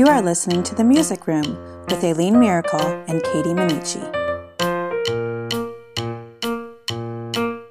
You are listening to The Music Room with Aileen Miracle and Katie Manici.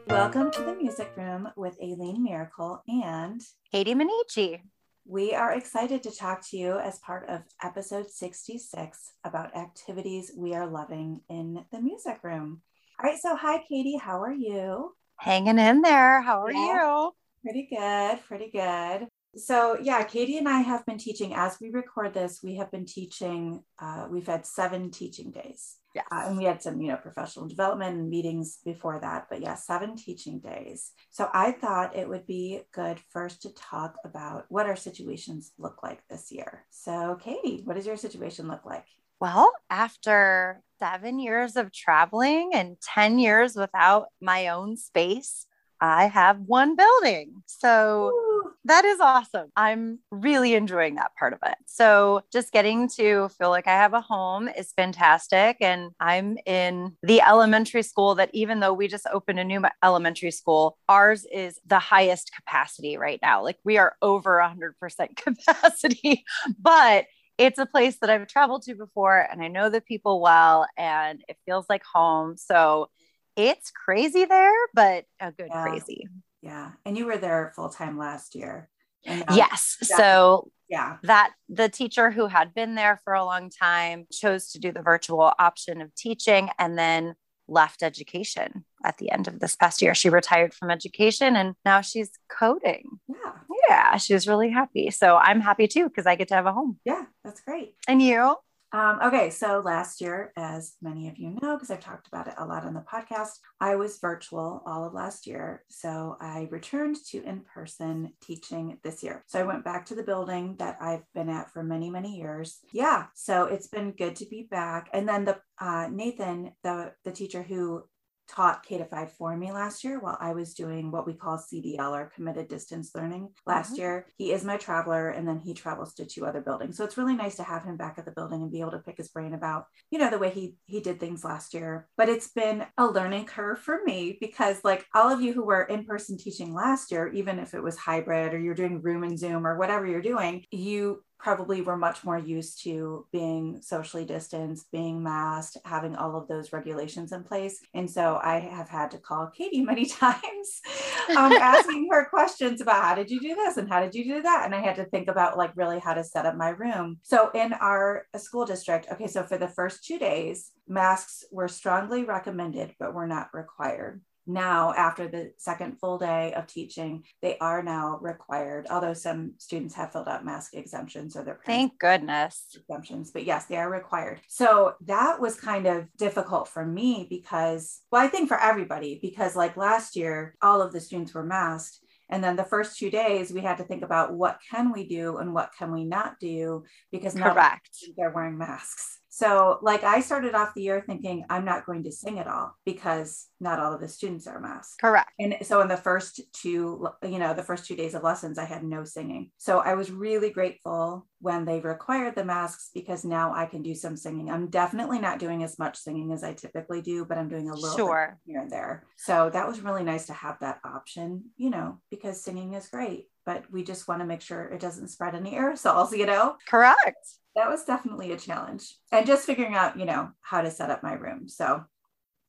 Welcome to The Music Room with Aileen Miracle and Katie Manici. We are excited to talk to you as part of episode 66 about activities we are loving in the music room. All right, so hi, Katie. How are you? Hanging in there. How are yeah. you? Pretty good, pretty good. So, yeah, Katie and I have been teaching as we record this. We have been teaching, uh, we've had seven teaching days. Yeah. Uh, and we had some, you know, professional development and meetings before that. But yeah, seven teaching days. So I thought it would be good first to talk about what our situations look like this year. So, Katie, what does your situation look like? Well, after seven years of traveling and 10 years without my own space, I have one building. So Ooh. That is awesome. I'm really enjoying that part of it. So just getting to feel like I have a home is fantastic. And I'm in the elementary school that even though we just opened a new elementary school, ours is the highest capacity right now. Like we are over 100% capacity, but it's a place that I've traveled to before and I know the people well and it feels like home. So it's crazy there, but a good yeah. crazy. Yeah. And you were there full time last year. Um, yes. So yeah, that the teacher who had been there for a long time chose to do the virtual option of teaching and then left education at the end of this past year. She retired from education and now she's coding. Yeah. Yeah. She was really happy. So I'm happy too because I get to have a home. Yeah. That's great. And you? Um, okay, so last year, as many of you know, because I've talked about it a lot on the podcast, I was virtual all of last year. So I returned to in person teaching this year. So I went back to the building that I've been at for many, many years. Yeah, so it's been good to be back. And then the uh, Nathan, the the teacher who taught K to 5 for me last year while I was doing what we call CDL or committed distance learning last mm-hmm. year. He is my traveler and then he travels to two other buildings. So it's really nice to have him back at the building and be able to pick his brain about, you know, the way he he did things last year. But it's been a learning curve for me because like all of you who were in person teaching last year, even if it was hybrid or you're doing room and Zoom or whatever you're doing, you probably were much more used to being socially distanced, being masked, having all of those regulations in place. And so I have had to call Katie many times, um, asking her questions about how did you do this and how did you do that? And I had to think about like really how to set up my room. So in our school district, okay, so for the first two days, masks were strongly recommended, but were not required now after the second full day of teaching they are now required although some students have filled out mask exemptions or their thank goodness exemptions but yes they are required so that was kind of difficult for me because well i think for everybody because like last year all of the students were masked and then the first two days, we had to think about what can we do and what can we not do because Correct. they're wearing masks. So, like, I started off the year thinking I'm not going to sing at all because not all of the students are masked. Correct. And so, in the first two, you know, the first two days of lessons, I had no singing. So, I was really grateful when they required the masks because now I can do some singing. I'm definitely not doing as much singing as I typically do, but I'm doing a little sure. here and there. So, that was really nice to have that option, you know, because singing is great but we just want to make sure it doesn't spread any aerosols, you know? Correct. That was definitely a challenge. And just figuring out, you know, how to set up my room. So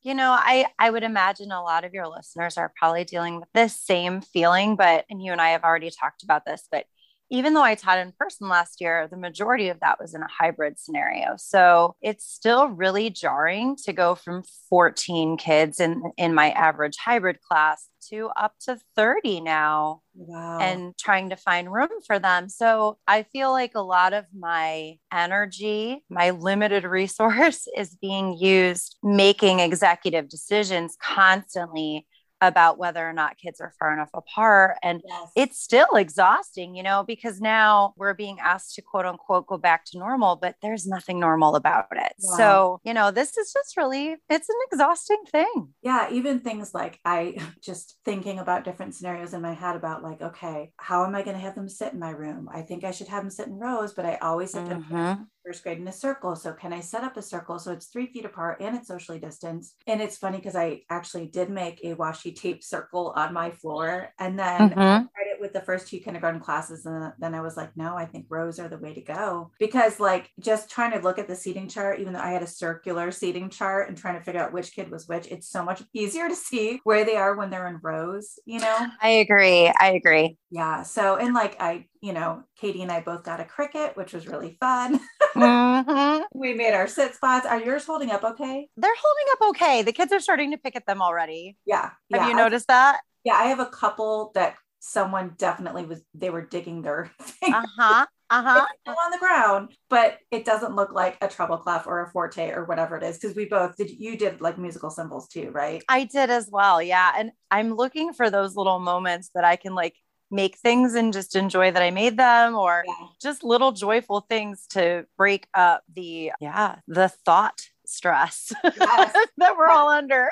you know i i would imagine a lot of your listeners are probably dealing with this same feeling but and you and i have already talked about this but even though I taught in person last year, the majority of that was in a hybrid scenario. So it's still really jarring to go from 14 kids in, in my average hybrid class to up to 30 now. Wow. And trying to find room for them. So I feel like a lot of my energy, my limited resource is being used making executive decisions constantly about whether or not kids are far enough apart. And yes. it's still exhausting, you know, because now we're being asked to quote unquote go back to normal, but there's nothing normal about it. Wow. So, you know, this is just really, it's an exhausting thing. Yeah. Even things like I just thinking about different scenarios in my head about like, okay, how am I going to have them sit in my room? I think I should have them sit in rows, but I always have mm-hmm first grade in a circle. So can I set up a circle so it's three feet apart and it's socially distanced? And it's funny because I actually did make a washi tape circle on my floor and then mm-hmm. I tried it with the first two kindergarten classes. And then I was like, no, I think rows are the way to go. Because, like, just trying to look at the seating chart, even though I had a circular seating chart and trying to figure out which kid was which, it's so much easier to see where they are when they're in rows, you know? I agree. I agree. Yeah. So, and like, I, you know, Katie and I both got a Cricut, which was really fun. Mm-hmm. we made our sit spots. Are yours holding up okay? They're holding up okay. The kids are starting to pick at them already. Yeah. Have yeah. you noticed that? Yeah, I have a couple that someone definitely was they were digging their thing. Uh-huh. Uh-huh. on the ground, but it doesn't look like a treble clef or a forte or whatever it is. Cause we both did you did like musical symbols too, right? I did as well. Yeah. And I'm looking for those little moments that I can like make things and just enjoy that I made them or yeah. just little joyful things to break up the yeah, the thought stress yes. that we're all under.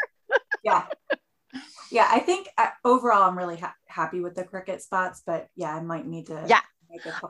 yeah yeah, I think uh, overall I'm really ha- happy with the Cricut spots, but yeah, I might need to. Yeah,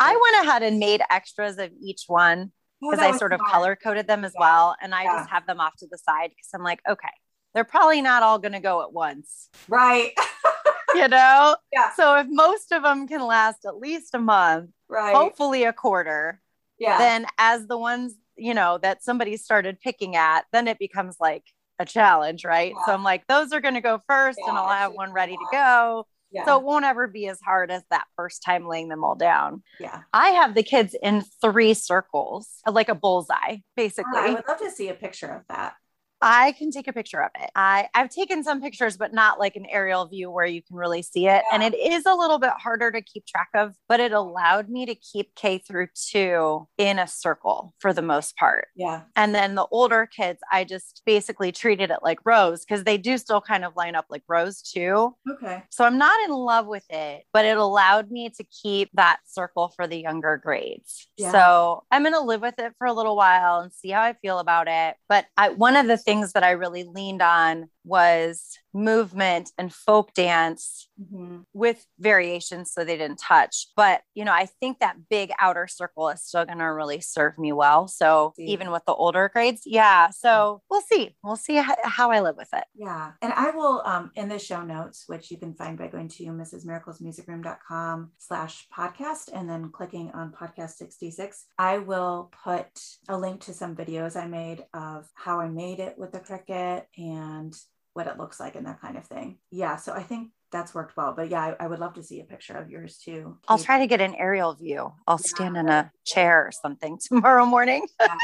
I went ahead and made extras of each one because oh, I sort of color coded them as yeah. well, and I yeah. just have them off to the side because I'm like, okay, they're probably not all going to go at once, right? you know, yeah. So if most of them can last at least a month, right? Hopefully a quarter. Yeah. Then as the ones you know that somebody started picking at, then it becomes like a challenge, right? Yeah. So I'm like, those are going to go first, yeah, and I'll have one ready to go. Yeah. So it won't ever be as hard as that first time laying them all down. Yeah. I have the kids in three circles, like a bullseye, ah, basically. Oh, I would love to see a picture of that. I can take a picture of it. I, I've taken some pictures, but not like an aerial view where you can really see it. Yeah. And it is a little bit harder to keep track of, but it allowed me to keep K through two in a circle for the most part. Yeah. And then the older kids, I just basically treated it like rows because they do still kind of line up like rows too. Okay. So I'm not in love with it, but it allowed me to keep that circle for the younger grades. Yeah. So I'm going to live with it for a little while and see how I feel about it. But I, one of the things that I really leaned on was movement and folk dance mm-hmm. with variations so they didn't touch. But, you know, I think that big outer circle is still going to really serve me well. So see. even with the older grades, yeah. So we'll see. We'll see how, how I live with it. Yeah. And I will, um, in the show notes, which you can find by going to mrsmiraclesmusicroom.com slash podcast and then clicking on podcast 66, I will put a link to some videos I made of how I made it with the Cricut and what it looks like and that kind of thing. Yeah. So I think that's worked well. But yeah, I, I would love to see a picture of yours too. I'll try to get an aerial view. I'll yeah. stand in a chair or something tomorrow morning. yeah.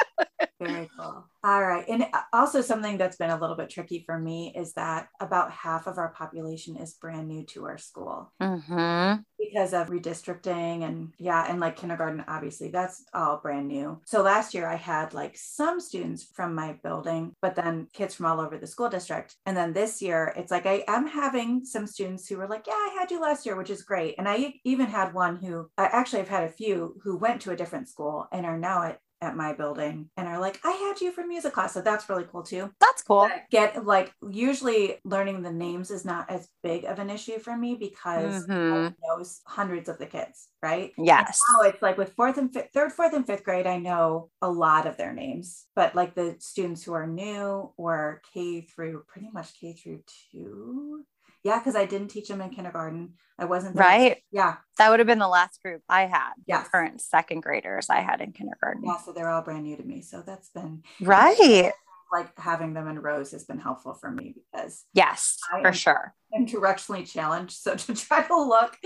Very cool. All right. And also, something that's been a little bit tricky for me is that about half of our population is brand new to our school mm-hmm. because of redistricting. And yeah, and like kindergarten, obviously, that's all brand new. So last year, I had like some students from my building, but then kids from all over the school district. And then this year, it's like I am having some students who were like, Yeah, I had you last year, which is great. And I even had one who I actually have had a few who went to a different school and are now at at my building and are like, I had you for music class. So that's really cool too. That's cool. But get like usually learning the names is not as big of an issue for me because mm-hmm. I know hundreds of the kids, right? Yes. Oh, it's like with fourth and fifth, third, fourth, and fifth grade, I know a lot of their names. But like the students who are new or K through pretty much K through two, yeah, because I didn't teach them in kindergarten. I wasn't there. right. Yeah, that would have been the last group I had. Yeah, current second graders I had in kindergarten. Yeah, so they're all brand new to me. So that's been right. Like having them in rows has been helpful for me because yes, I for sure. I'm directionally challenged. So to try to look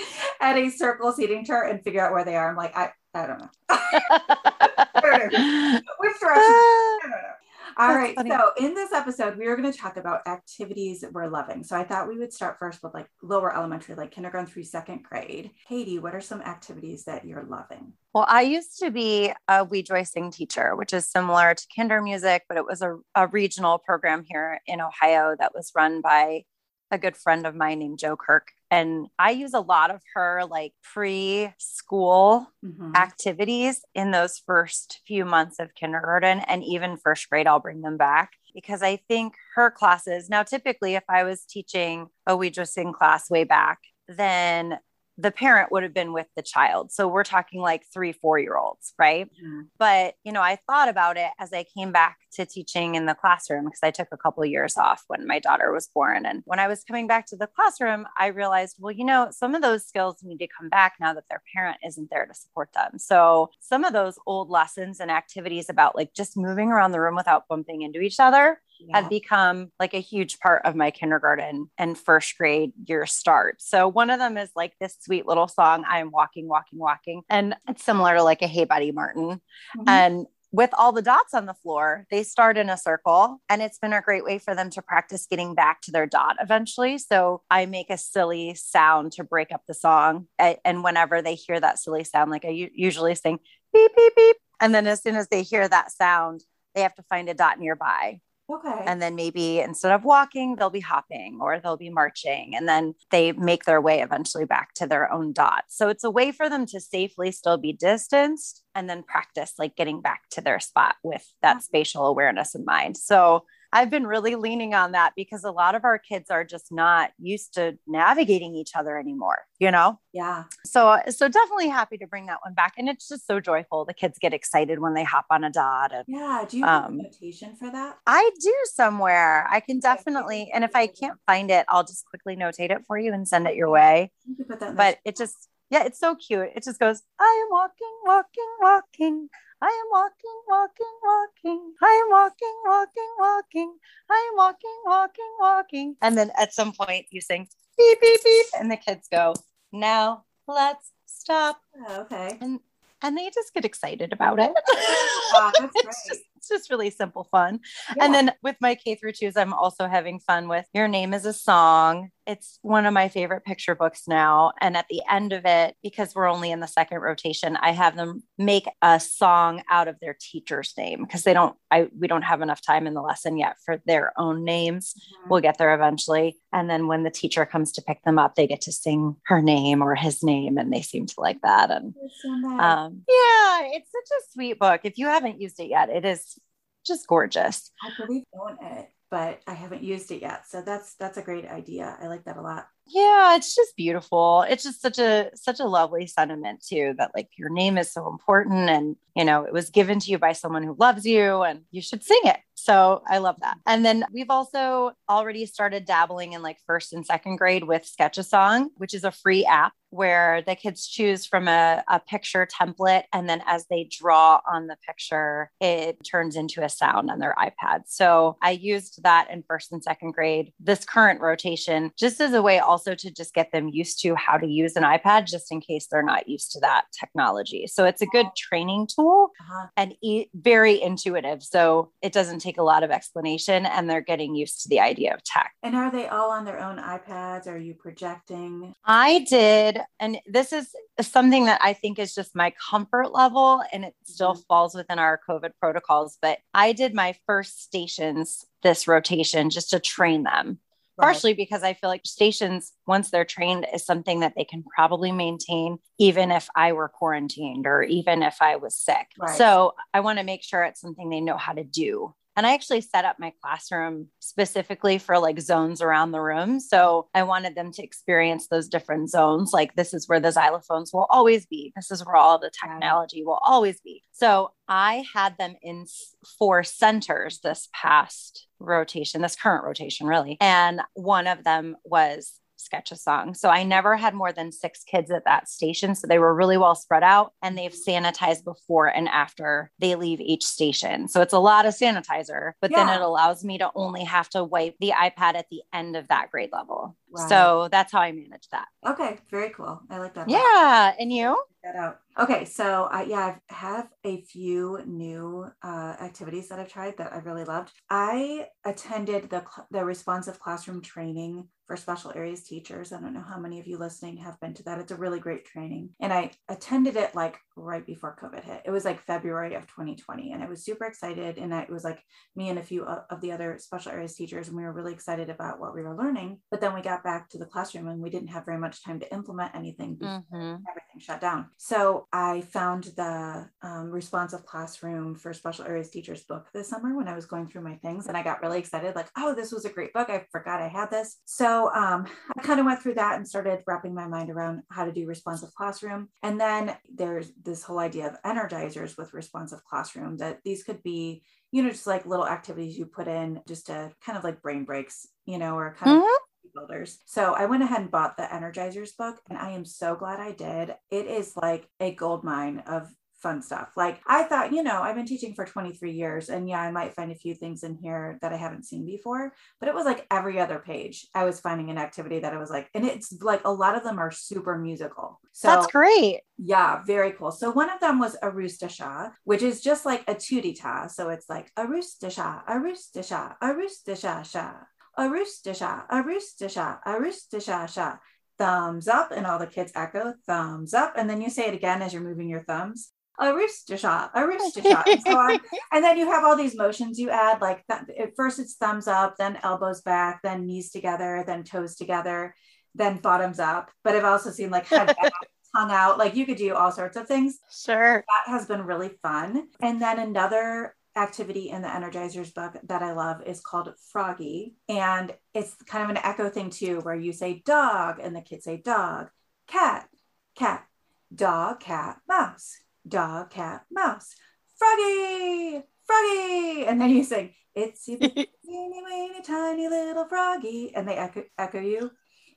at a circle seating chart and figure out where they are, I'm like, I I don't know. Which direction? I don't know. All right. Funny. So in this episode, we are going to talk about activities we're loving. So I thought we would start first with like lower elementary, like kindergarten through second grade. Katie, what are some activities that you're loving? Well, I used to be a We Joy Sing teacher, which is similar to Kindermusik, but it was a, a regional program here in Ohio that was run by a good friend of mine named Joe Kirk. And I use a lot of her like pre school mm-hmm. activities in those first few months of kindergarten and even first grade. I'll bring them back because I think her classes now, typically, if I was teaching a Sing class way back, then the parent would have been with the child. So we're talking like three, four year olds, right? Mm-hmm. But, you know, I thought about it as I came back to teaching in the classroom because I took a couple of years off when my daughter was born. And when I was coming back to the classroom, I realized, well, you know, some of those skills need to come back now that their parent isn't there to support them. So some of those old lessons and activities about like just moving around the room without bumping into each other yeah. have become like a huge part of my kindergarten and first grade year start. So one of them is like this sweet little song, I am walking, walking, walking. And it's similar to like a Hey Betty Martin. Mm-hmm. And with all the dots on the floor, they start in a circle and it's been a great way for them to practice getting back to their dot eventually. So I make a silly sound to break up the song. And whenever they hear that silly sound, like I usually sing beep, beep, beep. And then as soon as they hear that sound, they have to find a dot nearby. Okay. And then maybe instead of walking, they'll be hopping or they'll be marching. And then they make their way eventually back to their own dot. So it's a way for them to safely still be distanced and then practice like getting back to their spot with that mm-hmm. spatial awareness in mind. So I've been really leaning on that because a lot of our kids are just not used to navigating each other anymore, you know? Yeah. So so definitely happy to bring that one back. And it's just so joyful. The kids get excited when they hop on a dot. And, yeah. Do you have um, a notation for that? I do somewhere. I can definitely, and if I can't find it, I'll just quickly notate it for you and send it your way. You but it just yeah, it's so cute. It just goes, I am walking, walking, walking. I am walking, walking, walking. I am walking, walking, walking. I am walking, walking, walking. And then at some point you sing beep, beep, beep. And the kids go, now let's stop. Oh, okay. And and they just get excited about it. Oh, it's, just, it's just really simple fun. Yeah. And then with my K through twos, I'm also having fun with Your Name is a Song it's one of my favorite picture books now. And at the end of it, because we're only in the second rotation, I have them make a song out of their teacher's name because they don't, I, we don't have enough time in the lesson yet for their own names. Mm-hmm. We'll get there eventually. And then when the teacher comes to pick them up, they get to sing her name or his name, and they seem to like that. And so um, yeah, it's such a sweet book. If you haven't used it yet, it is just gorgeous. I believe own it but I haven't used it yet. So that's that's a great idea. I like that a lot. Yeah, it's just beautiful. It's just such a such a lovely sentiment too that like your name is so important and you know, it was given to you by someone who loves you and you should sing it. So I love that. And then we've also already started dabbling in like first and second grade with Sketch a Song, which is a free app where the kids choose from a, a picture template. And then as they draw on the picture, it turns into a sound on their iPad. So I used that in first and second grade, this current rotation, just as a way also to just get them used to how to use an iPad, just in case they're not used to that technology. So it's a good training tool uh-huh. and e- very intuitive. So it doesn't take a lot of explanation and they're getting used to the idea of tech. And are they all on their own iPads? Are you projecting? I did. And this is something that I think is just my comfort level and it still mm-hmm. falls within our COVID protocols. But I did my first stations this rotation just to train them partially because I feel like stations, once they're trained, is something that they can probably maintain, even if I were quarantined or even if I was sick. Right. So I want to make sure it's something they know how to do. And I actually set up my classroom specifically for like zones around the room. So I wanted them to experience those different zones. Like, this is where the xylophones will always be. This is where all the technology will always be. So I had them in four centers this past rotation, this current rotation, really. And one of them was sketch a song. So I never had more than six kids at that station. So they were really well spread out and they've sanitized before and after they leave each station. So it's a lot of sanitizer, but yeah. then it allows me to only have to wipe the iPad at the end of that grade level. So that's how I manage that. Okay, very cool. I like that. Yeah, and you? That out. Okay, so I, yeah, I have a few new uh, activities that I've tried that I really loved. I attended the the responsive classroom training for special areas teachers. I don't know how many of you listening have been to that. It's a really great training, and I attended it like right before COVID hit. It was like February of 2020. And I was super excited. And it was like me and a few of the other special areas teachers, and we were really excited about what we were learning. But then we got back to the classroom and we didn't have very much time to implement anything mm-hmm. everything shut down. So I found the um, responsive classroom for special areas teachers book this summer when I was going through my things. And I got really excited, like, oh, this was a great book. I forgot I had this. So um, I kind of went through that and started wrapping my mind around how to do responsive classroom. And then there's this whole idea of energizers with responsive classroom that these could be you know just like little activities you put in just to kind of like brain breaks you know or kind mm-hmm. of builders. So I went ahead and bought the Energizers book and I am so glad I did. It is like a gold mine of fun stuff. Like I thought, you know, I've been teaching for 23 years and yeah, I might find a few things in here that I haven't seen before, but it was like every other page I was finding an activity that I was like, and it's like a lot of them are super musical. So that's great. Yeah, very cool. So one of them was Arustasha, which is just like a tutita. So it's like Arustasha, Arustasha, Arustasha, sha. Arustasha, Arustasha, Arustasha, sha thumbs up and all the kids echo thumbs up and then you say it again as you're moving your thumbs a rooster shot, a rooster shot, and so on. And then you have all these motions you add, like th- at first it's thumbs up, then elbows back, then knees together, then toes together, then bottoms up. But I've also seen like head back, tongue out, like you could do all sorts of things. Sure. That has been really fun. And then another activity in the Energizers book that I love is called Froggy. And it's kind of an echo thing too, where you say dog and the kids say dog, cat, cat, dog, cat, mouse dog, cat, mouse, froggy, froggy. And then you sing, it's a teeny, weeny, tiny little froggy. And they echo, echo you,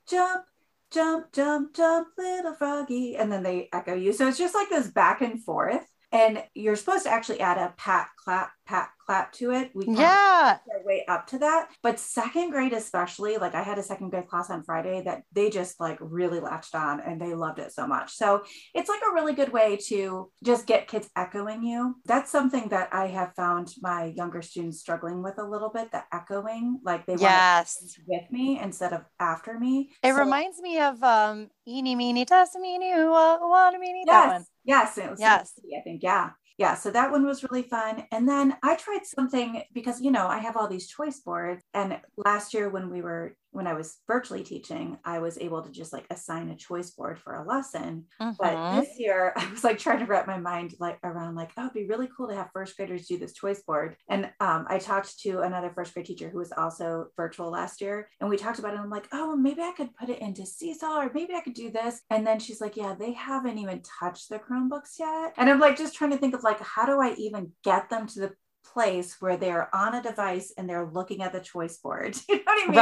jump, jump, jump, jump, little froggy. And then they echo you. So it's just like this back and forth. And you're supposed to actually add a pat, clap, pat, clap to it. We yeah our way up to that. But second grade, especially, like I had a second grade class on Friday that they just like really latched on and they loved it so much. So it's like a really good way to just get kids echoing you. That's something that I have found my younger students struggling with a little bit. The echoing, like they yes with me instead of after me. It so, reminds me of um eeny meeny tassamini wanna meeny yes, that one. Yes, it was yes. I think yeah yeah, so that one was really fun. And then I tried something because, you know, I have all these choice boards. And last year when we were when I was virtually teaching, I was able to just like assign a choice board for a lesson. Mm-hmm. But this year, I was like trying to wrap my mind like around like, oh, it'd be really cool to have first graders do this choice board. And um, I talked to another first grade teacher who was also virtual last year, and we talked about it. I'm like, oh, maybe I could put it into Seesaw, or maybe I could do this. And then she's like, yeah, they haven't even touched the Chromebooks yet. And I'm like, just trying to think of like, how do I even get them to the place where they're on a device and they're looking at the choice board. you know what I mean?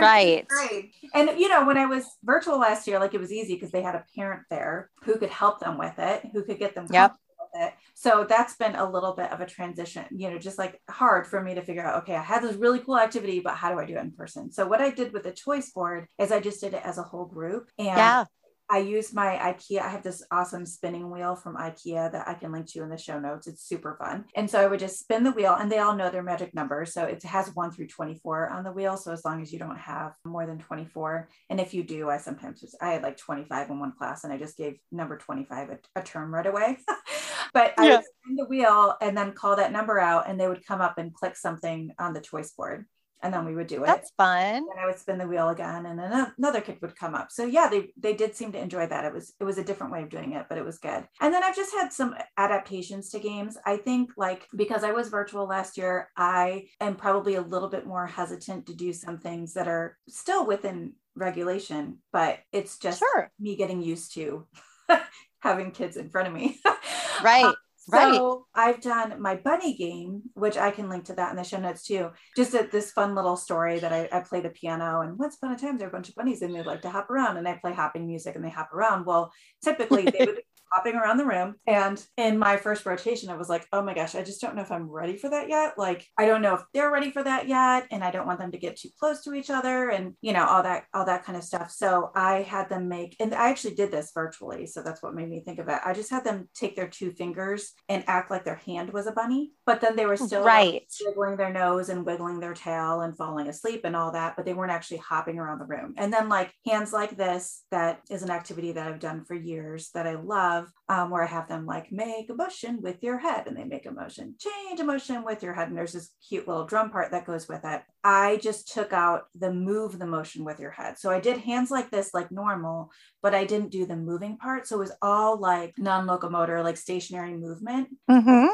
Right. right. And you know, when I was virtual last year, like it was easy because they had a parent there who could help them with it, who could get them yep. with it. So that's been a little bit of a transition, you know, just like hard for me to figure out, okay, I had this really cool activity, but how do I do it in person? So what I did with the choice board is I just did it as a whole group. And yeah. I use my IKEA. I have this awesome spinning wheel from IKEA that I can link to in the show notes. It's super fun. And so I would just spin the wheel, and they all know their magic numbers. So it has one through 24 on the wheel. So as long as you don't have more than 24, and if you do, I sometimes I had like 25 in one class, and I just gave number 25 a, a term right away. but I would spin the wheel and then call that number out, and they would come up and click something on the choice board and then we would do it. That's fun. And I would spin the wheel again, and then another kid would come up. So yeah, they they did seem to enjoy that. It was it was a different way of doing it, but it was good. And then I've just had some adaptations to games. I think like because I was virtual last year, I am probably a little bit more hesitant to do some things that are still within regulation, but it's just sure. me getting used to having kids in front of me. right. Um, Right. So I've done my bunny game, which I can link to that in the show notes too. Just at this fun little story that I, I play the piano and once upon a time there are a bunch of bunnies and they like to hop around and I play hopping music and they hop around. Well, typically they would hopping around the room. And in my first rotation, I was like, oh my gosh, I just don't know if I'm ready for that yet. Like, I don't know if they're ready for that yet. And I don't want them to get too close to each other and, you know, all that, all that kind of stuff. So I had them make, and I actually did this virtually. So that's what made me think of it. I just had them take their two fingers and act like their hand was a bunny, but then they were still right. like, wiggling their nose and wiggling their tail and falling asleep and all that, but they weren't actually hopping around the room. And then like hands like this, that is an activity that I've done for years that I love, um, where I have them like make a motion with your head and they make a motion, change a motion with your head. And there's this cute little drum part that goes with it. I just took out the move the motion with your head. So I did hands like this, like normal, but I didn't do the moving part. So it was all like non locomotor, like stationary movement. Mm-hmm.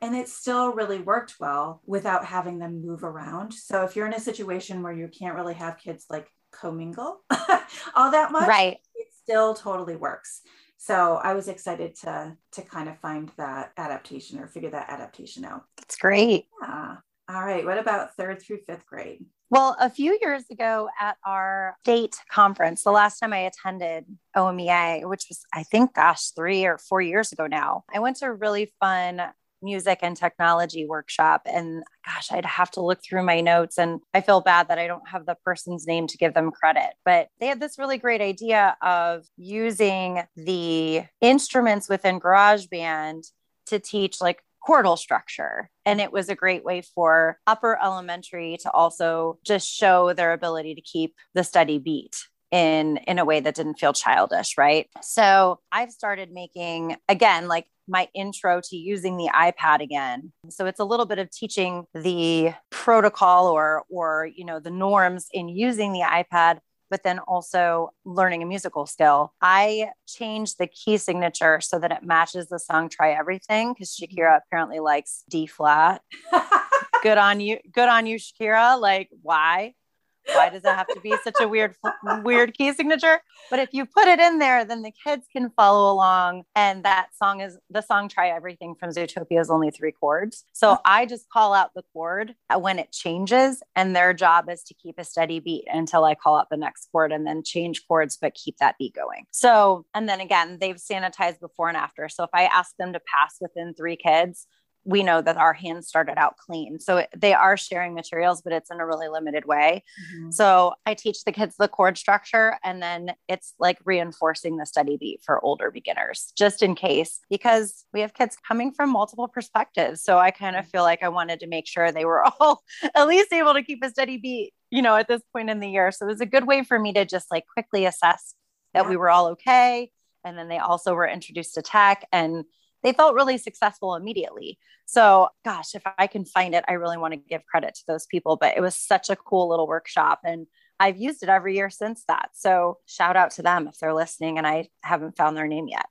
And it still really worked well without having them move around. So if you're in a situation where you can't really have kids like commingle all that much, right. it still totally works. So I was excited to to kind of find that adaptation or figure that adaptation out. That's great. Yeah. All right. What about third through fifth grade? Well, a few years ago at our state conference, the last time I attended OMEA, which was, I think, gosh, three or four years ago now, I went to a really fun music and technology workshop. And gosh, I'd have to look through my notes. And I feel bad that I don't have the person's name to give them credit. But they had this really great idea of using the instruments within GarageBand to teach like chordal structure. And it was a great way for upper elementary to also just show their ability to keep the steady beat in in a way that didn't feel childish right so i've started making again like my intro to using the ipad again so it's a little bit of teaching the protocol or or you know the norms in using the ipad but then also learning a musical skill. I changed the key signature so that it matches the song Try Everything because Shakira mm-hmm. apparently likes D flat. good on you. Good on you, Shakira. Like, why? Why does it have to be such a weird weird key signature? But if you put it in there then the kids can follow along and that song is the song try everything from zootopia is only three chords. So mm-hmm. i just call out the chord when it changes and their job is to keep a steady beat until i call out the next chord and then change chords but keep that beat going. So and then again they've sanitized before and after. So if i ask them to pass within three kids we know that our hands started out clean. So it, they are sharing materials, but it's in a really limited way. Mm-hmm. So I teach the kids the chord structure and then it's like reinforcing the steady beat for older beginners, just in case, because we have kids coming from multiple perspectives. So I kind of feel like I wanted to make sure they were all at least able to keep a steady beat, you know, at this point in the year. So it was a good way for me to just like quickly assess that yeah. we were all okay. And then they also were introduced to tech and they felt really successful immediately. So, gosh, if I can find it, I really want to give credit to those people. But it was such a cool little workshop. And I've used it every year since that. So, shout out to them if they're listening and I haven't found their name yet.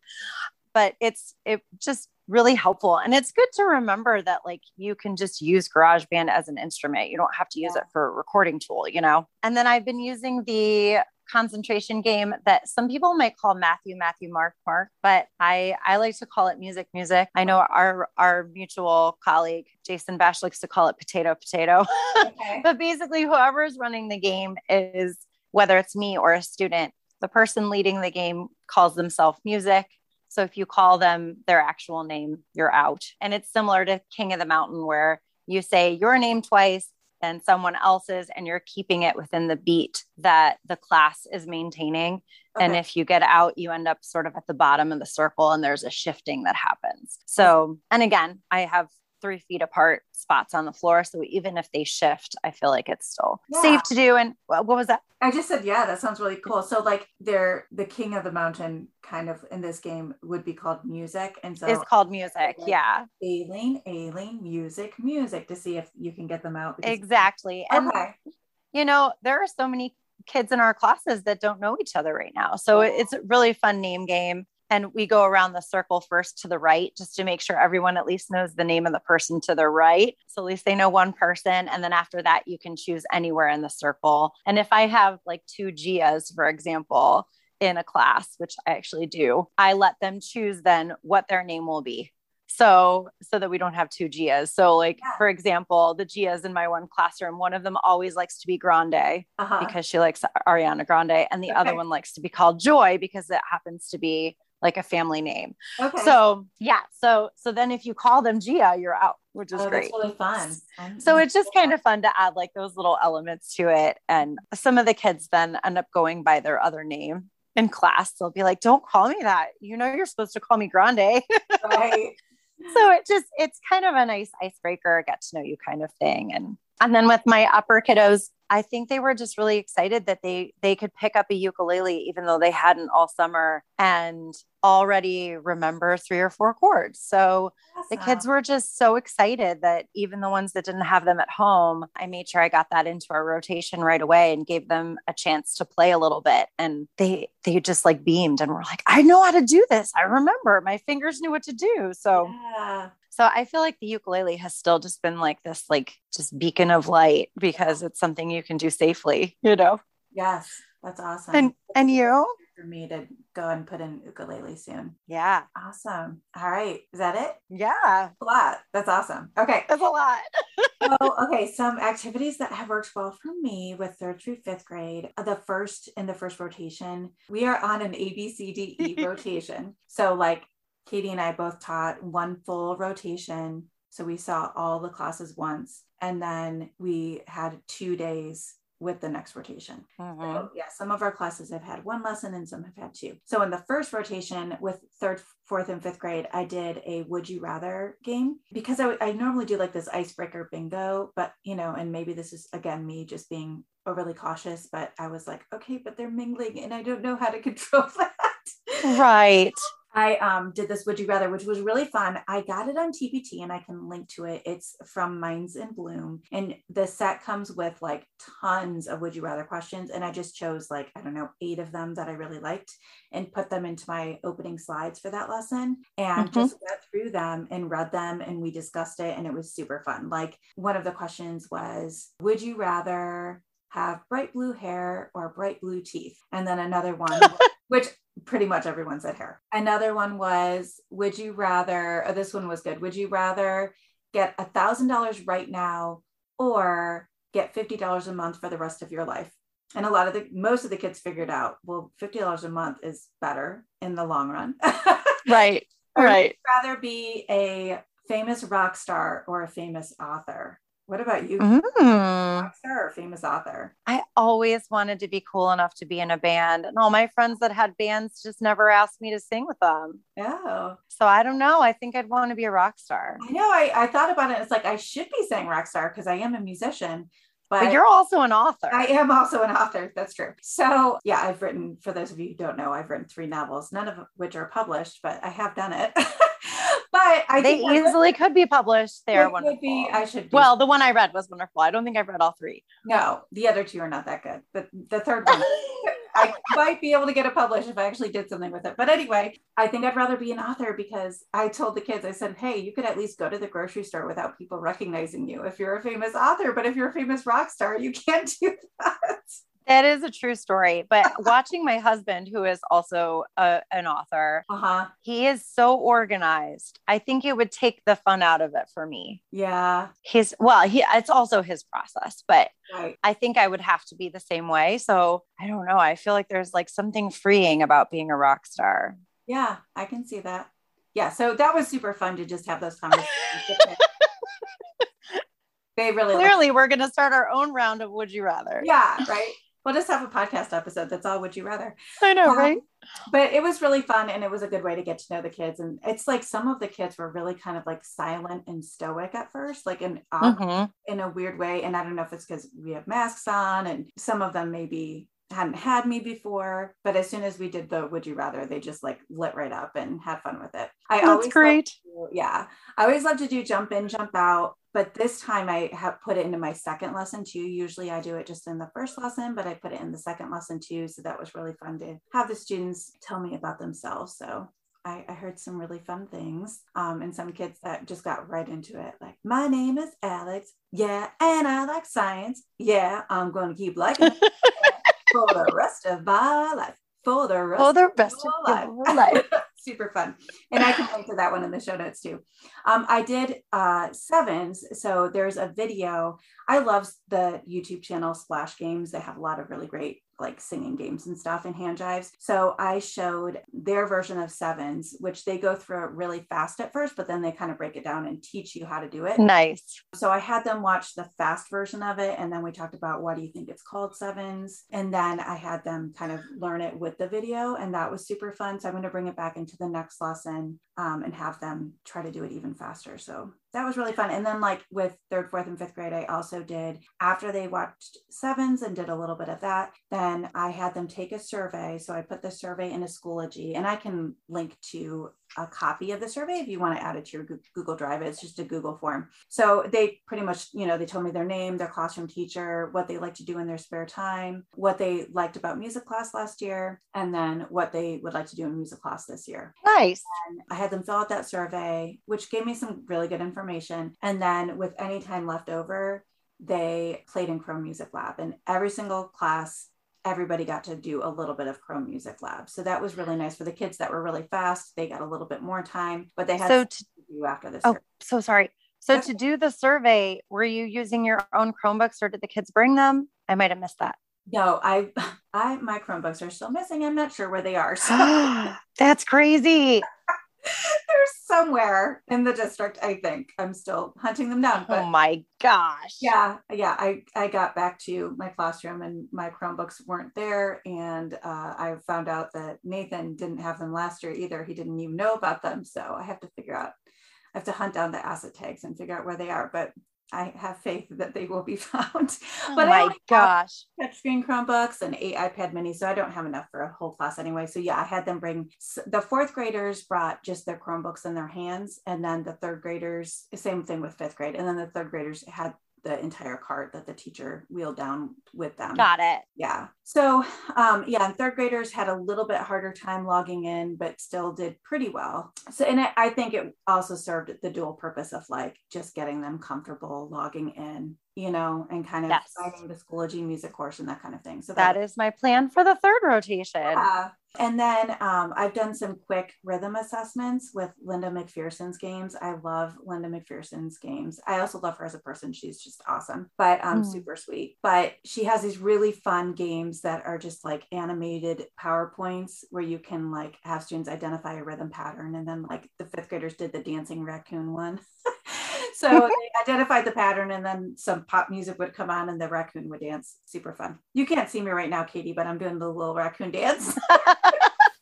But it's it just really helpful. And it's good to remember that like you can just use GarageBand as an instrument. You don't have to use yeah. it for a recording tool, you know? And then I've been using the concentration game that some people might call Matthew, Matthew, Mark, Mark, but I, I like to call it music, music. I know our, our mutual colleague, Jason Bash likes to call it potato, potato. Okay. but basically whoever is running the game is, whether it's me or a student, the person leading the game calls themselves music. So if you call them their actual name, you're out. And it's similar to King of the Mountain, where you say your name twice and someone else's and you're keeping it within the beat that the class is maintaining okay. and if you get out you end up sort of at the bottom of the circle and there's a shifting that happens so and again i have three feet apart spots on the floor. So even if they shift, I feel like it's still yeah. safe to do. And what was that? I just said, yeah, that sounds really cool. So like they're the king of the mountain kind of in this game would be called music. And so it's called music. Like, yeah. Aileen, Aileen, music, music to see if you can get them out. Exactly. And okay. you know, there are so many kids in our classes that don't know each other right now. So it's a really fun name game and we go around the circle first to the right just to make sure everyone at least knows the name of the person to the right so at least they know one person and then after that you can choose anywhere in the circle and if i have like two gias for example in a class which i actually do i let them choose then what their name will be so so that we don't have two Gias. So like yeah. for example, the Gias in my one classroom, one of them always likes to be Grande uh-huh. because she likes Ariana Grande, and the okay. other one likes to be called Joy because it happens to be like a family name. Okay. So yeah, so so then if you call them Gia, you're out, which is oh, great. That's really fun. so it's just kind of fun to add like those little elements to it. And some of the kids then end up going by their other name in class. They'll be like, "Don't call me that. You know, you're supposed to call me Grande." right. so it just it's kind of a nice icebreaker, get to know you kind of thing. And and then with my upper kiddos, I think they were just really excited that they they could pick up a ukulele even though they hadn't all summer and already remember three or four chords. So awesome. the kids were just so excited that even the ones that didn't have them at home, I made sure I got that into our rotation right away and gave them a chance to play a little bit. And they they just like beamed and were like, I know how to do this. I remember my fingers knew what to do. So yeah. So I feel like the ukulele has still just been like this, like just beacon of light because it's something you can do safely, you know? Yes, that's awesome. And and you? For me to go and put in ukulele soon. Yeah. Awesome. All right. Is that it? Yeah. A lot. That's awesome. Okay. That's a lot. so, okay. Some activities that have worked well for me with third through fifth grade. Uh, the first in the first rotation, we are on an A B C D E rotation. So like Katie and I both taught one full rotation. So we saw all the classes once. And then we had two days with the next rotation. Mm-hmm. So, yeah, some of our classes have had one lesson and some have had two. So in the first rotation with third, fourth, and fifth grade, I did a would you rather game because I, I normally do like this icebreaker bingo, but you know, and maybe this is again me just being overly cautious, but I was like, okay, but they're mingling and I don't know how to control that. Right. I um, did this Would You Rather, which was really fun. I got it on TPT and I can link to it. It's from Minds in Bloom. And the set comes with like tons of Would You Rather questions. And I just chose like, I don't know, eight of them that I really liked and put them into my opening slides for that lesson and mm-hmm. just went through them and read them. And we discussed it. And it was super fun. Like one of the questions was, Would you rather have bright blue hair or bright blue teeth? And then another one, which pretty much everyone said hair. Another one was, would you rather, oh, this one was good. Would you rather get a thousand dollars right now or get $50 a month for the rest of your life? And a lot of the, most of the kids figured out, well, $50 a month is better in the long run. right. right. rather be a famous rock star or a famous author? What about you? Mm. or famous author? I always wanted to be cool enough to be in a band, and all my friends that had bands just never asked me to sing with them. Oh, so I don't know. I think I'd want to be a rock star. I know. I, I thought about it. It's like I should be saying rock star because I am a musician. But, but, you're also an author. I am also an author. That's true. So, yeah, I've written, for those of you who don't know, I've written three novels, none of which are published, but I have done it. I they easily could be published. They are wonderful. Be, I should. Well, the one I read was wonderful. I don't think I've read all three. No, the other two are not that good. But the third one, I might be able to get it published if I actually did something with it. But anyway, I think I'd rather be an author because I told the kids, I said, hey, you could at least go to the grocery store without people recognizing you if you're a famous author. But if you're a famous rock star, you can't do that. That is a true story. But watching my husband, who is also a, an author, uh-huh. he is so organized. I think it would take the fun out of it for me. Yeah. His, well, he, it's also his process, but right. I think I would have to be the same way. So I don't know. I feel like there's like something freeing about being a rock star. Yeah, I can see that. Yeah. So that was super fun to just have those conversations. they really clearly we're going to start our own round of would you rather yeah right we'll just have a podcast episode that's all would you rather i know um, right but it was really fun and it was a good way to get to know the kids and it's like some of the kids were really kind of like silent and stoic at first like in mm-hmm. in a weird way and i don't know if it's because we have masks on and some of them maybe hadn't had me before but as soon as we did the would you rather they just like lit right up and had fun with it i that's always great to, yeah i always love to do jump in jump out but this time I have put it into my second lesson too. Usually I do it just in the first lesson, but I put it in the second lesson too. So that was really fun to have the students tell me about themselves. So I, I heard some really fun things um, and some kids that just got right into it. Like, my name is Alex. Yeah. And I like science. Yeah. I'm going to keep liking it for the rest of my life. For the rest, for the rest of, of your life. super fun. And I can link to that one in the show notes too. Um, I did uh, sevens. So there's a video. I love the YouTube channel Splash Games. They have a lot of really great like singing games and stuff and hand jives. So I showed their version of sevens, which they go through really fast at first, but then they kind of break it down and teach you how to do it. Nice. So I had them watch the fast version of it. And then we talked about why do you think it's called sevens? And then I had them kind of learn it with the video. And that was super fun. So I'm going to bring it back into the next lesson um, and have them try to do it even faster. So that was really fun. And then, like with third, fourth, and fifth grade, I also did after they watched sevens and did a little bit of that. Then I had them take a survey. So I put the survey in a Schoology, and I can link to a copy of the survey if you want to add it to your Google Drive. It's just a Google form. So they pretty much, you know, they told me their name, their classroom teacher, what they like to do in their spare time, what they liked about music class last year, and then what they would like to do in music class this year. Nice. And I had them fill out that survey, which gave me some really good information. And then with any time left over, they played in Chrome Music Lab, and every single class everybody got to do a little bit of Chrome Music Lab. So that was really nice for the kids that were really fast. They got a little bit more time, but they had so to, to do after this. Oh, so sorry. So to do the survey, were you using your own Chromebooks or did the kids bring them? I might have missed that. No, I, I, my Chromebooks are still missing. I'm not sure where they are. So. That's crazy. They're somewhere in the district, I think. I'm still hunting them down. But oh my gosh. Yeah. Yeah. I, I got back to my classroom and my Chromebooks weren't there. And uh, I found out that Nathan didn't have them last year either. He didn't even know about them. So I have to figure out, I have to hunt down the asset tags and figure out where they are. But I have faith that they will be found. but Oh but my gosh. Touchscreen Chromebooks and eight iPad minis. So I don't have enough for a whole class anyway. So yeah, I had them bring the fourth graders brought just their Chromebooks in their hands. And then the third graders, same thing with fifth grade. And then the third graders had the entire cart that the teacher wheeled down with them. Got it. Yeah. So, um, yeah, and third graders had a little bit harder time logging in, but still did pretty well. So, and I think it also served the dual purpose of like just getting them comfortable logging in you know, and kind of yes. finding the Schoology music course and that kind of thing. So that, that is my plan for the third rotation. Yeah. And then um, I've done some quick rhythm assessments with Linda McPherson's games. I love Linda McPherson's games. I also love her as a person. She's just awesome, but um, mm. super sweet. But she has these really fun games that are just like animated PowerPoints where you can like have students identify a rhythm pattern. And then like the fifth graders did the dancing raccoon one. so they identified the pattern and then some pop music would come on and the raccoon would dance. Super fun. You can't see me right now, Katie, but I'm doing the little raccoon dance.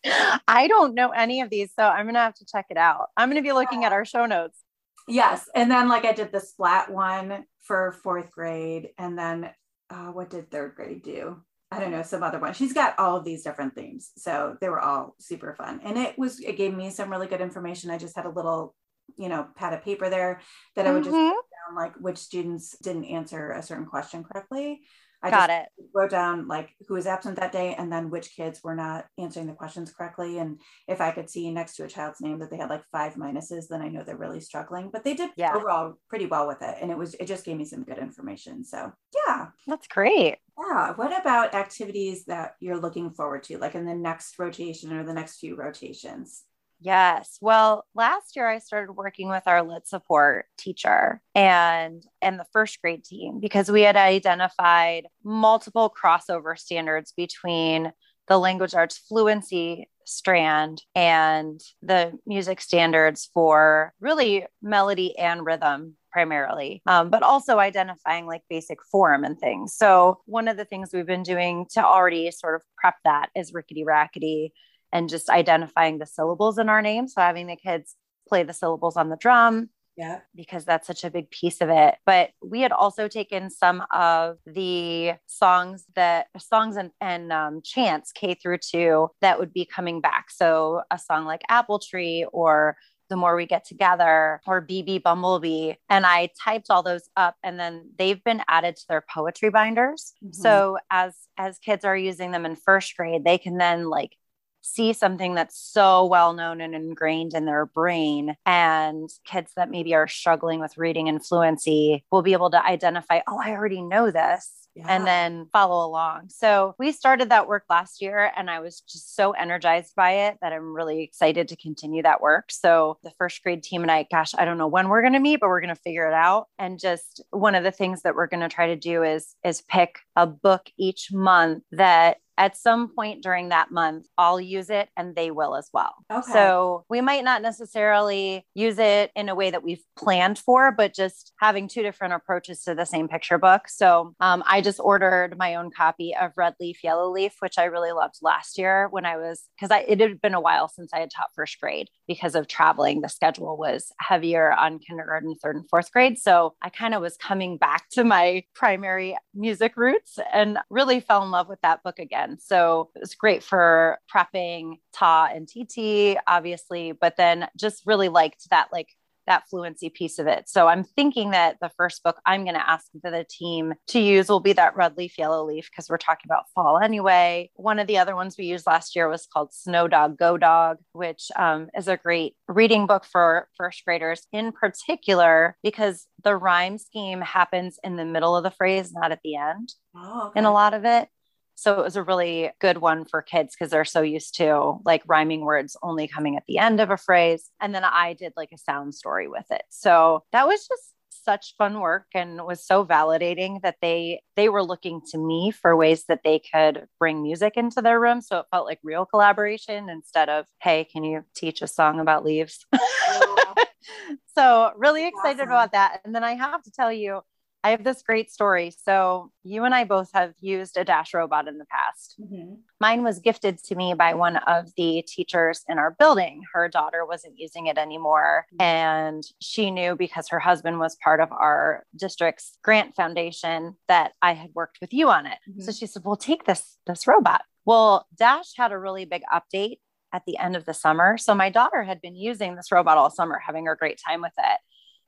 I don't know any of these, so I'm gonna have to check it out. I'm gonna be looking at our show notes. Yes, and then like I did the splat one for fourth grade, and then uh, what did third grade do? I don't know, some other one. She's got all of these different themes, so they were all super fun, and it was it gave me some really good information. I just had a little you know pad of paper there that I would just mm-hmm. down like which students didn't answer a certain question correctly. I got it. Wrote down like who was absent that day and then which kids were not answering the questions correctly. And if I could see next to a child's name that they had like five minuses, then I know they're really struggling. But they did yeah. overall pretty well with it. And it was it just gave me some good information. So yeah. That's great. Yeah. What about activities that you're looking forward to, like in the next rotation or the next few rotations? Yes. Well, last year I started working with our lit support teacher and and the first grade team because we had identified multiple crossover standards between the language arts fluency strand and the music standards for really melody and rhythm primarily, um, but also identifying like basic form and things. So, one of the things we've been doing to already sort of prep that is rickety rackety and just identifying the syllables in our name. So having the kids play the syllables on the drum. Yeah. Because that's such a big piece of it. But we had also taken some of the songs that songs and, and um, chants K through two that would be coming back. So a song like Apple Tree or the more we get together or BB Bumblebee. And I typed all those up and then they've been added to their poetry binders. Mm-hmm. So as as kids are using them in first grade, they can then like see something that's so well known and ingrained in their brain and kids that maybe are struggling with reading and fluency will be able to identify oh i already know this yeah. and then follow along. So we started that work last year and I was just so energized by it that I'm really excited to continue that work. So the first grade team and I, gosh, I don't know when we're going to meet, but we're going to figure it out. And just one of the things that we're going to try to do is is pick a book each month that at some point during that month, I'll use it and they will as well. Okay. So we might not necessarily use it in a way that we've planned for, but just having two different approaches to the same picture book. So um, I just ordered my own copy of Red Leaf, Yellow Leaf, which I really loved last year when I was, because it had been a while since I had taught first grade because of traveling. The schedule was heavier on kindergarten, third, and fourth grade. So I kind of was coming back to my primary music roots and really fell in love with that book again. So it was great for prepping Ta and TT, obviously, but then just really liked that like that fluency piece of it. So I'm thinking that the first book I'm going to ask the team to use will be that red leaf, yellow leaf, because we're talking about fall anyway. One of the other ones we used last year was called Snow Dog Go Dog, which um, is a great reading book for first graders in particular, because the rhyme scheme happens in the middle of the phrase, not at the end oh, okay. in a lot of it. So it was a really good one for kids because they're so used to like rhyming words only coming at the end of a phrase. And then I did like a sound story with it. So that was just such fun work and was so validating that they they were looking to me for ways that they could bring music into their room so it felt like real collaboration instead of hey can you teach a song about leaves oh, so really excited awesome. about that and then i have to tell you I have this great story. So, you and I both have used a Dash robot in the past. Mm-hmm. Mine was gifted to me by one of the teachers in our building. Her daughter wasn't using it anymore. Mm-hmm. And she knew because her husband was part of our district's grant foundation that I had worked with you on it. Mm-hmm. So she said, Well, take this, this robot. Well, Dash had a really big update at the end of the summer. So my daughter had been using this robot all summer, having a great time with it.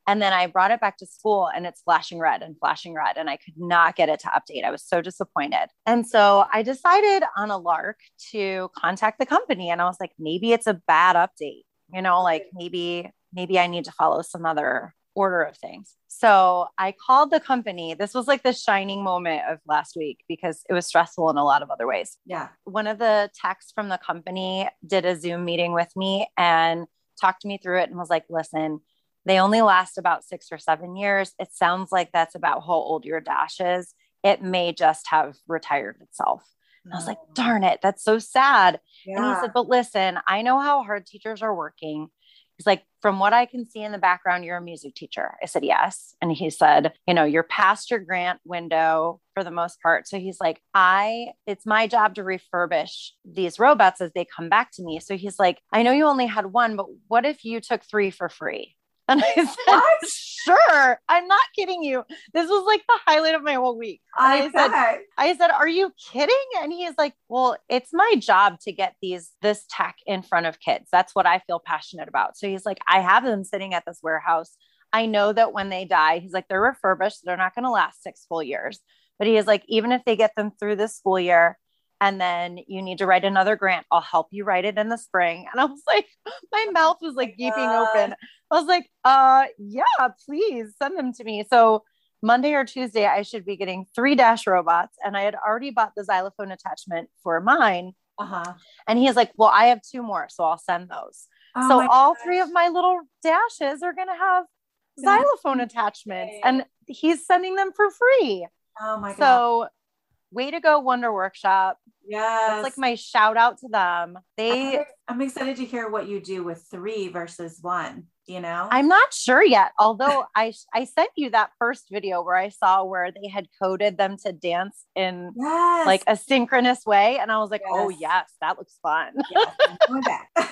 And then I brought it back to school and it's flashing red and flashing red. And I could not get it to update. I was so disappointed. And so I decided on a lark to contact the company. And I was like, maybe it's a bad update, you know, like maybe, maybe I need to follow some other order of things. So I called the company. This was like the shining moment of last week because it was stressful in a lot of other ways. Yeah. One of the techs from the company did a Zoom meeting with me and talked me through it and was like, listen, they only last about six or seven years. It sounds like that's about how old your dash is. It may just have retired itself. And I was like, darn it, that's so sad. Yeah. And he said, but listen, I know how hard teachers are working. He's like, from what I can see in the background, you're a music teacher. I said, yes. And he said, you know, you're past your grant window for the most part. So he's like, I, it's my job to refurbish these robots as they come back to me. So he's like, I know you only had one, but what if you took three for free? And I said, what? sure. I'm not kidding you. This was like the highlight of my whole week. I, I said, I said, are you kidding? And he is like, well, it's my job to get these, this tech in front of kids. That's what I feel passionate about. So he's like, I have them sitting at this warehouse. I know that when they die, he's like, they're refurbished. They're not going to last six full years. But he is like, even if they get them through this school year, and then you need to write another grant. I'll help you write it in the spring. And I was like, my mouth was like oh gaping open. I was like, uh, yeah, please send them to me. So Monday or Tuesday, I should be getting three dash robots. And I had already bought the xylophone attachment for mine. Uh-huh. And he is like, well, I have two more, so I'll send those. Oh so all gosh. three of my little dashes are going to have xylophone attachments and he's sending them for free. Oh my god. So way to go wonder workshop. Yeah that's like my shout out to them. They I'm, I'm excited to hear what you do with three versus one you know? I'm not sure yet although i i sent you that first video where i saw where they had coded them to dance in yes. like a synchronous way and i was like oh, yes. oh yes that looks fun. Yes,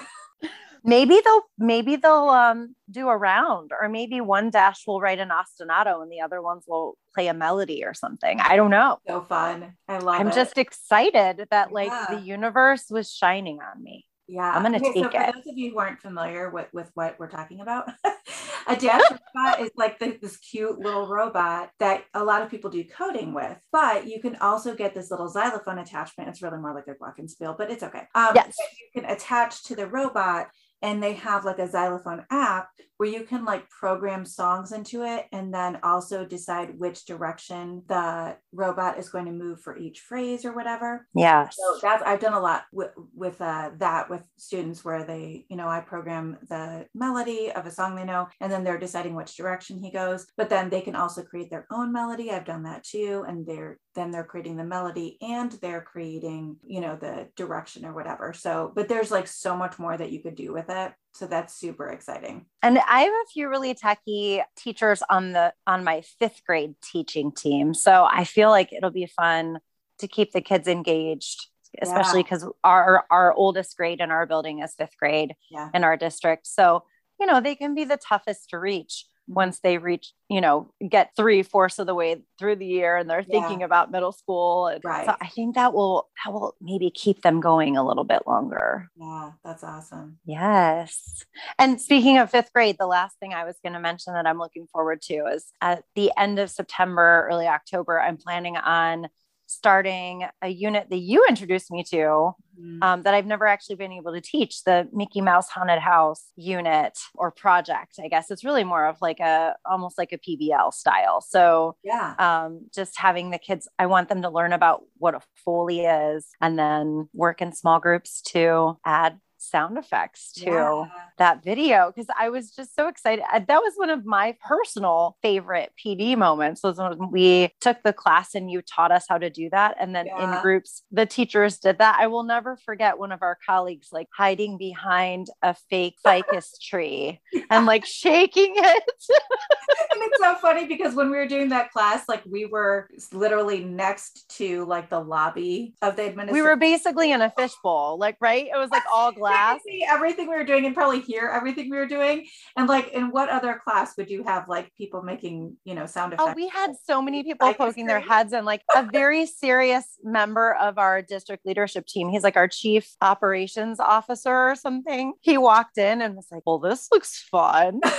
maybe they'll maybe they'll um do a round or maybe one dash will write an ostinato and the other ones will play a melody or something i don't know so fun i love i'm it. just excited that like yeah. the universe was shining on me yeah, I'm gonna okay, take so for it. those of you who aren't familiar with, with what we're talking about, a dash robot is like the, this cute little robot that a lot of people do coding with. But you can also get this little xylophone attachment. It's really more like a block and glockenspiel, but it's okay. Um, yes. you can attach to the robot and they have like a xylophone app where you can like program songs into it and then also decide which direction the robot is going to move for each phrase or whatever. Yeah. So that's I've done a lot with with uh, that with students where they, you know, I program the melody of a song they know, and then they're deciding which direction he goes. But then they can also create their own melody. I've done that too, and they're then they're creating the melody and they're creating, you know, the direction or whatever. So, but there's like so much more that you could do with it so that's super exciting and i have a few really techie teachers on the on my fifth grade teaching team so i feel like it'll be fun to keep the kids engaged especially because yeah. our our oldest grade in our building is fifth grade yeah. in our district so you know they can be the toughest to reach once they reach, you know, get three fourths of the way through the year and they're thinking yeah. about middle school. And right. So I think that will that will maybe keep them going a little bit longer. Yeah, that's awesome. Yes. And speaking of fifth grade, the last thing I was going to mention that I'm looking forward to is at the end of September, early October, I'm planning on starting a unit that you introduced me to mm-hmm. um, that I've never actually been able to teach the Mickey Mouse Haunted House unit or project. I guess it's really more of like a almost like a PBL style. So, yeah, um, just having the kids, I want them to learn about what a Foley is and then work in small groups to add sound effects to yeah. that video because I was just so excited. That was one of my personal favorite PD moments was when we took the class and you taught us how to do that. And then yeah. in groups, the teachers did that. I will never forget one of our colleagues like hiding behind a fake ficus tree and like shaking it. and it's so funny because when we were doing that class, like we were literally next to like the lobby of the administration. We were basically in a fishbowl, like, right? It was like all glass class. see everything we were doing and probably hear everything we were doing. And like, in what other class would you have like people making, you know, sound oh, effects? Oh, we had so many people poking their heads and like a very serious member of our district leadership team. He's like our chief operations officer or something. He walked in and was like, well, this looks fun.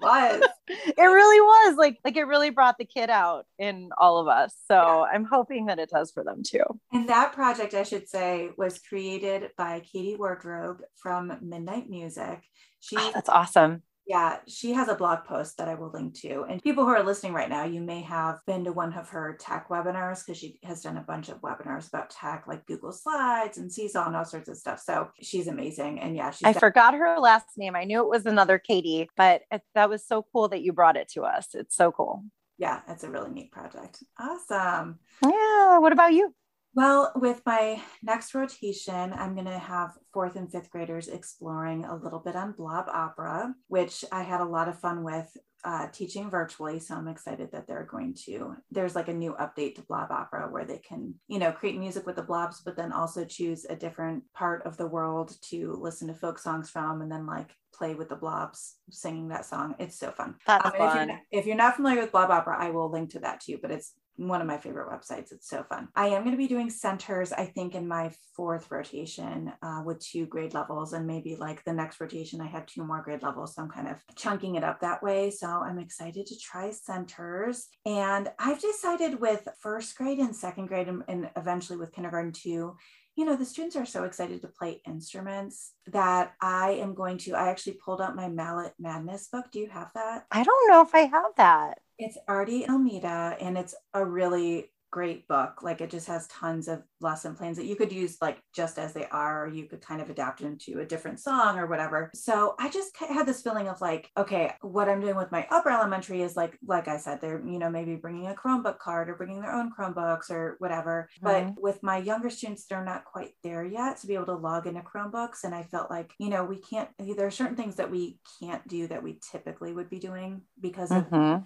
was. it really was like like it really brought the kid out in all of us. So yeah. I'm hoping that it does for them too. And that project, I should say, was created by Katie Wardrobe from Midnight Music. She oh, that's awesome. Yeah, she has a blog post that I will link to. And people who are listening right now, you may have been to one of her tech webinars because she has done a bunch of webinars about tech, like Google Slides and Seesaw and all sorts of stuff. So she's amazing. And yeah, she's I forgot her last name. I knew it was another Katie, but it, that was so cool that you brought it to us. It's so cool. Yeah, it's a really neat project. Awesome. Yeah. What about you? Well, with my next rotation, I'm going to have fourth and fifth graders exploring a little bit on blob opera, which I had a lot of fun with uh, teaching virtually. So I'm excited that they're going to, there's like a new update to blob opera where they can, you know, create music with the blobs, but then also choose a different part of the world to listen to folk songs from and then like play with the blobs singing that song. It's so fun. That's um, fun. If you're, if you're not familiar with blob opera, I will link to that too, but it's one of my favorite websites. It's so fun. I am going to be doing centers, I think, in my fourth rotation uh, with two grade levels. And maybe like the next rotation, I have two more grade levels. So I'm kind of chunking it up that way. So I'm excited to try centers. And I've decided with first grade and second grade, and, and eventually with kindergarten too, you know, the students are so excited to play instruments that I am going to. I actually pulled out my Mallet Madness book. Do you have that? I don't know if I have that. It's Artie Almeida, and it's a really great book. Like it just has tons of lesson plans that you could use like just as they are, or you could kind of adapt into a different song or whatever. So I just had this feeling of like, okay, what I'm doing with my upper elementary is like, like I said, they're, you know, maybe bringing a Chromebook card or bringing their own Chromebooks or whatever. Mm-hmm. But with my younger students, they're not quite there yet to be able to log into Chromebooks. And I felt like, you know, we can't, there are certain things that we can't do that we typically would be doing because mm-hmm. of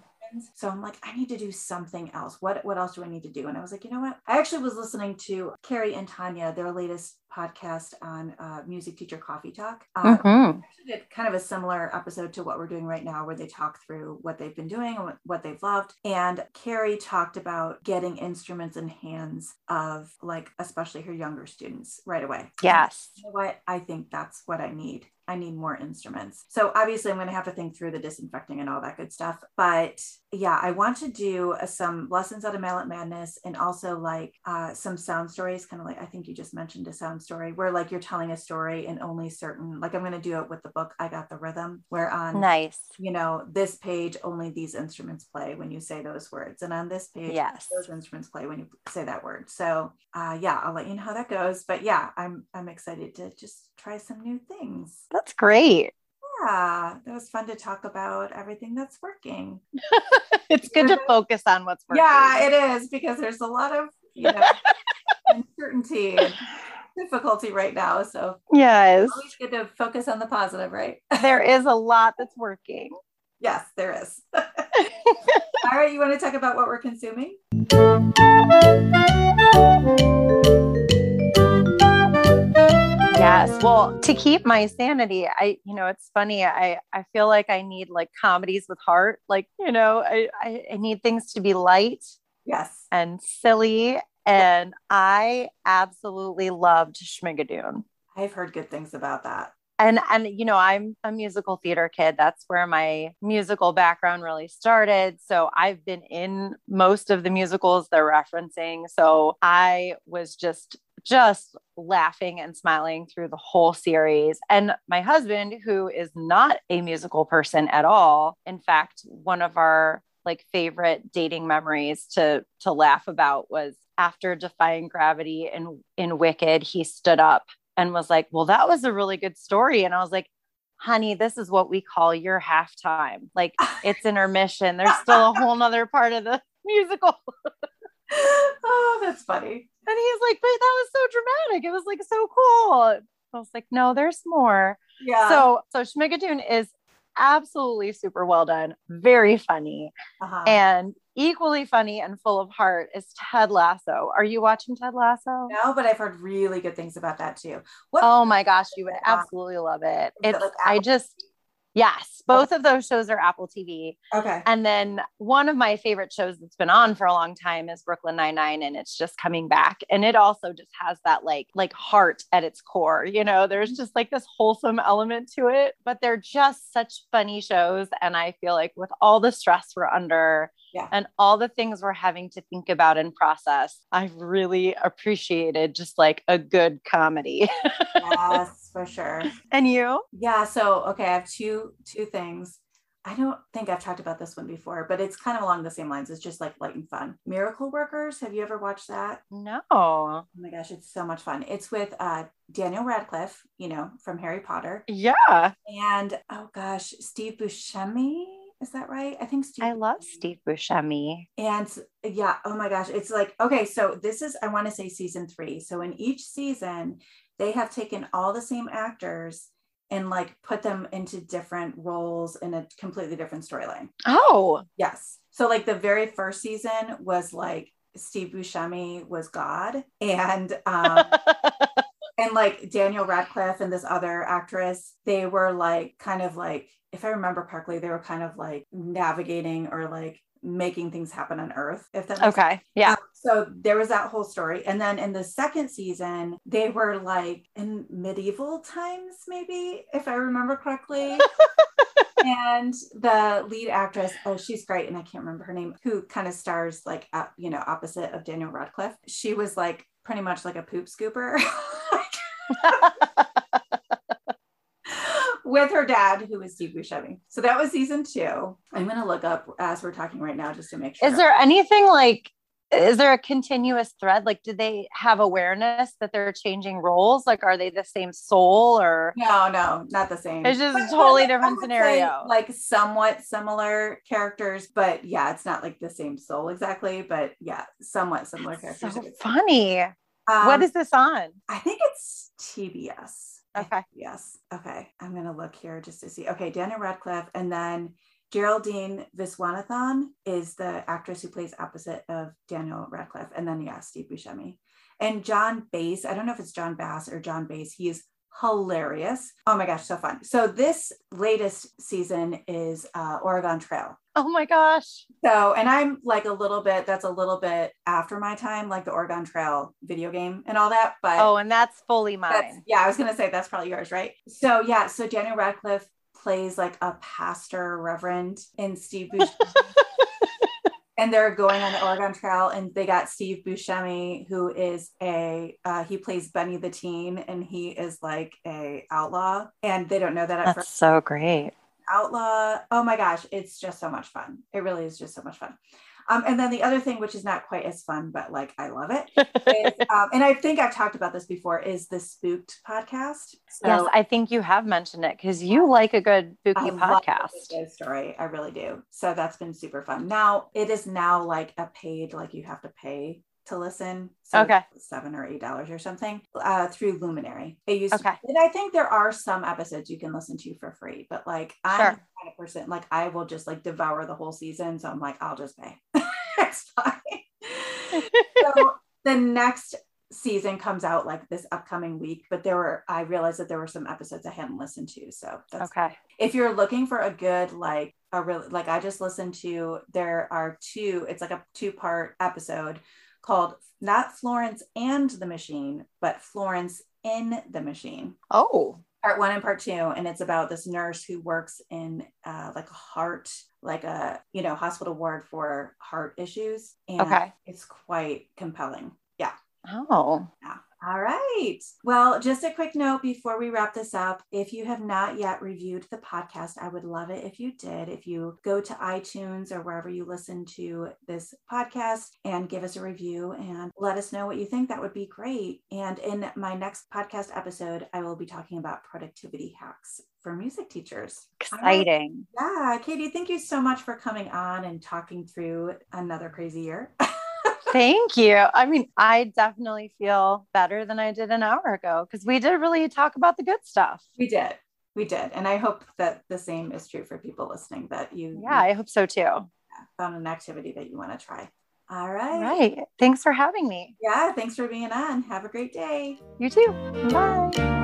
so I'm like, I need to do something else. What what else do I need to do? And I was like, you know what? I actually was listening to Carrie and Tanya, their latest podcast on uh, music teacher coffee talk. Um, mm-hmm. did kind of a similar episode to what we're doing right now, where they talk through what they've been doing and what, what they've loved. And Carrie talked about getting instruments in hands of like, especially her younger students right away. Yes. You know what? I think that's what I need. I need more instruments. So obviously, I'm going to have to think through the disinfecting and all that good stuff. But yeah, I want to do uh, some lessons out of Mallet Madness and also like uh, some sound stories, kind of like I think you just mentioned a sound story where like you're telling a story and only certain like I'm going to do it with the book I got the rhythm where on nice you know this page only these instruments play when you say those words and on this page yes those instruments play when you say that word so uh yeah I'll let you know how that goes but yeah I'm I'm excited to just try some new things that's great yeah that was fun to talk about everything that's working it's good to focus on what's working yeah it is because there's a lot of you know uncertainty and difficulty right now. So yes, always good to focus on the positive, right? there is a lot that's working. Yes, there is. All right, you want to talk about what we're consuming? Yes. Well, to keep my sanity, I, you know, it's funny. I, I feel like I need like comedies with heart. Like, you know, I, I, I need things to be light. Yes. And silly and I absolutely loved Schmigadoon. I've heard good things about that. And and you know, I'm a musical theater kid. That's where my musical background really started. So I've been in most of the musicals they're referencing. So I was just just laughing and smiling through the whole series. And my husband, who is not a musical person at all, in fact, one of our like favorite dating memories to to laugh about was after defying gravity in in Wicked, he stood up and was like, "Well, that was a really good story." And I was like, "Honey, this is what we call your halftime. Like it's intermission. There's still a whole nother part of the musical." oh, that's funny. And he's like, "But that was so dramatic. It was like so cool." I was like, "No, there's more." Yeah. So, so Schmigadoon is absolutely super well done, very funny, uh-huh. and equally funny and full of heart is Ted Lasso. Are you watching Ted Lasso? No, but I've heard really good things about that too. What oh my gosh, you would absolutely love it. It's I just Yes, both okay. of those shows are Apple TV. Okay. And then one of my favorite shows that's been on for a long time is Brooklyn Nine Nine, and it's just coming back. And it also just has that like like heart at its core. You know, there's mm-hmm. just like this wholesome element to it. But they're just such funny shows, and I feel like with all the stress we're under, yeah. and all the things we're having to think about and process, I've really appreciated just like a good comedy. yes, for sure. And you? Yeah. So, okay, I have two two things. I don't think I've talked about this one before, but it's kind of along the same lines. It's just like light and fun. Miracle Workers. Have you ever watched that? No. Oh my gosh, it's so much fun. It's with uh, Daniel Radcliffe, you know, from Harry Potter. Yeah. And oh gosh, Steve Buscemi is that right? I think Steve. I love Steve Buscemi. And yeah, oh my gosh, it's like okay. So this is I want to say season three. So in each season, they have taken all the same actors and like put them into different roles in a completely different storyline. Oh, yes. So like the very first season was like Steve Buscemi was God, and um, and like Daniel Radcliffe and this other actress, they were like kind of like if I remember correctly, they were kind of like navigating or like making things happen on earth if that okay sense. yeah. Um, so there was that whole story. And then in the second season they were like in medieval times maybe if i remember correctly. And the lead actress oh she's great and i can't remember her name who kind of stars like you know opposite of daniel radcliffe. She was like pretty much like a poop scooper with her dad, who was Steve Buscemi. So that was season two. I'm going to look up as we're talking right now just to make sure. Is there anything like, is there a continuous thread? Like, do they have awareness that they're changing roles? Like, are they the same soul or? No, no, not the same. It's just but, a totally different scenario. like somewhat similar characters, but yeah, it's not like the same soul exactly. But yeah, somewhat similar That's characters. So funny. Um, what is this on? I think it's TBS. Okay. Yes. Okay. I'm going to look here just to see. Okay. Daniel Radcliffe. And then Geraldine Viswanathan is the actress who plays opposite of Daniel Radcliffe. And then, yeah, Steve Buscemi. And John Bass. I don't know if it's John Bass or John Bass. He is hilarious. Oh my gosh, so fun. So this latest season is uh, Oregon Trail. Oh my gosh. So, and I'm like a little bit, that's a little bit after my time, like the Oregon Trail video game and all that. But oh, and that's fully mine. That's, yeah, I was going to say that's probably yours, right? So, yeah, so Daniel Radcliffe plays like a pastor reverend in Steve Buscemi. and they're going on the Oregon Trail, and they got Steve Buscemi, who is a uh, he plays Benny the Teen, and he is like a outlaw, and they don't know that at That's first. so great. Outlaw, oh my gosh, it's just so much fun. It really is just so much fun. Um, and then the other thing, which is not quite as fun, but like I love it, is, um, and I think I've talked about this before, is the Spooked podcast. So yes, I think you have mentioned it because you like a good spooky podcast. story. I really do. So that's been super fun. Now it is now like a paid, like you have to pay to listen. So Okay. seven or eight dollars or something uh, through Luminary. It used Okay. to, and I think there are some episodes you can listen to for free, but like I'm Sure. the kind of person like I will just like devour the whole season. So I'm like, I'll just pay. it's fine. so the next season comes out like this upcoming week, but there were I realized that there were some episodes I hadn't listened to. So that's Okay. if you're looking for a good like a really like I just listened to there are two it's like a two part episode called not Florence and the Machine but Florence in the Machine. Oh, part one and part two and it's about this nurse who works in uh, like a heart like a you know hospital ward for heart issues and Okay. it's quite compelling. Yeah. Oh, yeah. All right. Well, just a quick note before we wrap this up. If you have not yet reviewed the podcast, I would love it if you did. If you go to iTunes or wherever you listen to this podcast and give us a review and let us know what you think, that would be great. And in my next podcast episode, I will be talking about productivity hacks for music teachers. All right. exciting. Yeah. Katie, thank you so much for coming on and talking through another crazy year. Thank you. I mean, I definitely feel better than I did an hour ago because we did really talk about the good stuff. We did. We did. And I hope that the same is true for people listening that you, Yeah, I hope so too. found an activity that you want to try. All right. All right. Thanks for having me. Yeah. Thanks for being on. Have a great day. You too. Bye.